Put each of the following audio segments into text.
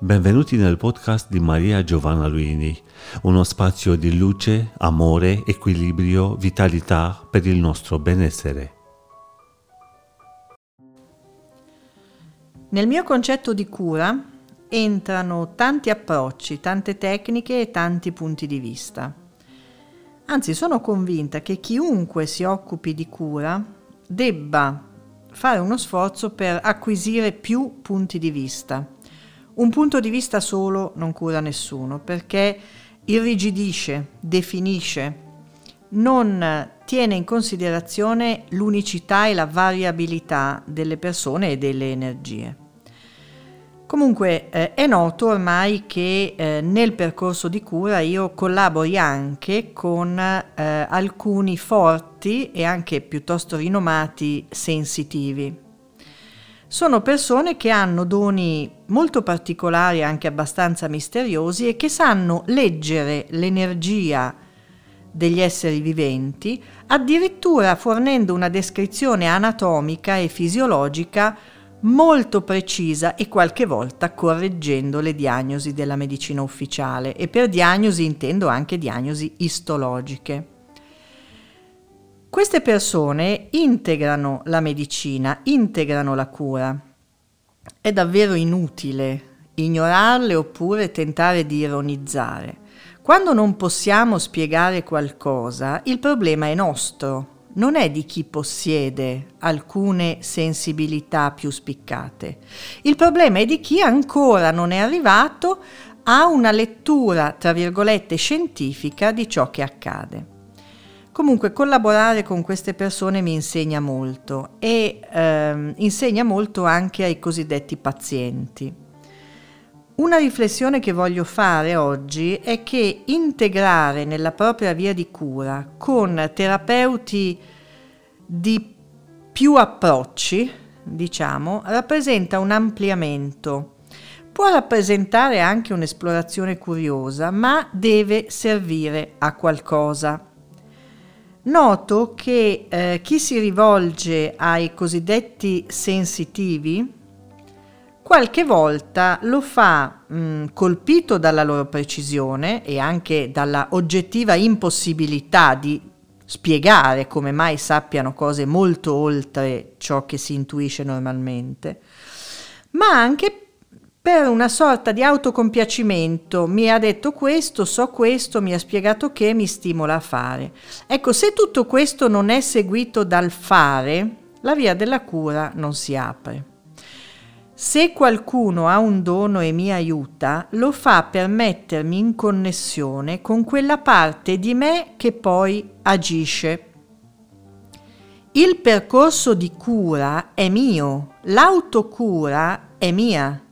Benvenuti nel podcast di Maria Giovanna Luini, uno spazio di luce, amore, equilibrio, vitalità per il nostro benessere. Nel mio concetto di cura entrano tanti approcci, tante tecniche e tanti punti di vista. Anzi, sono convinta che chiunque si occupi di cura debba fare uno sforzo per acquisire più punti di vista un punto di vista solo non cura nessuno perché irrigidisce, definisce, non tiene in considerazione l'unicità e la variabilità delle persone e delle energie. Comunque eh, è noto ormai che eh, nel percorso di cura io collabori anche con eh, alcuni forti e anche piuttosto rinomati sensitivi sono persone che hanno doni molto particolari, anche abbastanza misteriosi, e che sanno leggere l'energia degli esseri viventi, addirittura fornendo una descrizione anatomica e fisiologica molto precisa e qualche volta correggendo le diagnosi della medicina ufficiale e per diagnosi intendo anche diagnosi istologiche. Queste persone integrano la medicina, integrano la cura. È davvero inutile ignorarle oppure tentare di ironizzare. Quando non possiamo spiegare qualcosa, il problema è nostro, non è di chi possiede alcune sensibilità più spiccate. Il problema è di chi ancora non è arrivato a una lettura, tra virgolette, scientifica di ciò che accade. Comunque collaborare con queste persone mi insegna molto e ehm, insegna molto anche ai cosiddetti pazienti. Una riflessione che voglio fare oggi è che integrare nella propria via di cura con terapeuti di più approcci, diciamo, rappresenta un ampliamento. Può rappresentare anche un'esplorazione curiosa, ma deve servire a qualcosa. Noto che eh, chi si rivolge ai cosiddetti sensitivi qualche volta lo fa mh, colpito dalla loro precisione e anche dalla oggettiva impossibilità di spiegare come mai sappiano cose molto oltre ciò che si intuisce normalmente, ma anche per una sorta di autocompiacimento. Mi ha detto questo, so questo, mi ha spiegato che mi stimola a fare. Ecco, se tutto questo non è seguito dal fare, la via della cura non si apre. Se qualcuno ha un dono e mi aiuta, lo fa per mettermi in connessione con quella parte di me che poi agisce. Il percorso di cura è mio, l'autocura è mia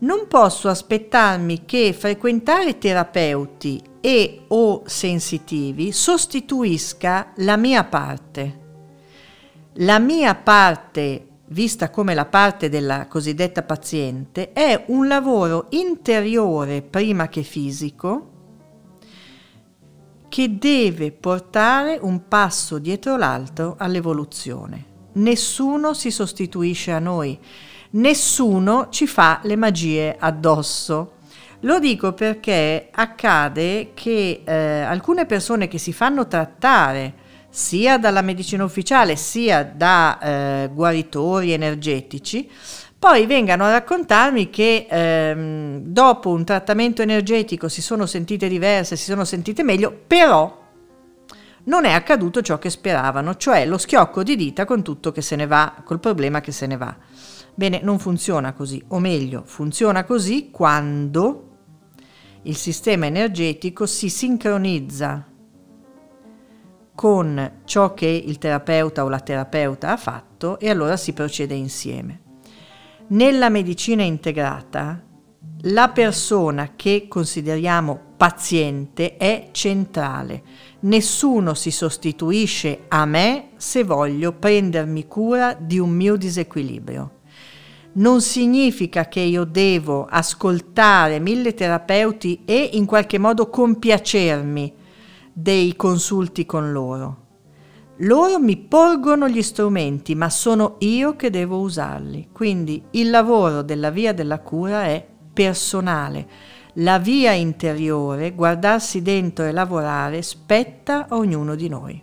non posso aspettarmi che frequentare terapeuti e o sensitivi sostituisca la mia parte. La mia parte, vista come la parte della cosiddetta paziente, è un lavoro interiore prima che fisico che deve portare un passo dietro l'altro all'evoluzione. Nessuno si sostituisce a noi nessuno ci fa le magie addosso. Lo dico perché accade che eh, alcune persone che si fanno trattare sia dalla medicina ufficiale sia da eh, guaritori energetici, poi vengano a raccontarmi che ehm, dopo un trattamento energetico si sono sentite diverse, si sono sentite meglio, però non è accaduto ciò che speravano, cioè lo schiocco di dita con tutto che se ne va, col problema che se ne va. Bene, non funziona così, o meglio, funziona così quando il sistema energetico si sincronizza con ciò che il terapeuta o la terapeuta ha fatto e allora si procede insieme. Nella medicina integrata la persona che consideriamo paziente è centrale. Nessuno si sostituisce a me se voglio prendermi cura di un mio disequilibrio non significa che io devo ascoltare mille terapeuti e in qualche modo compiacermi dei consulti con loro. Loro mi porgono gli strumenti, ma sono io che devo usarli. Quindi il lavoro della via della cura è personale. La via interiore, guardarsi dentro e lavorare, spetta a ognuno di noi.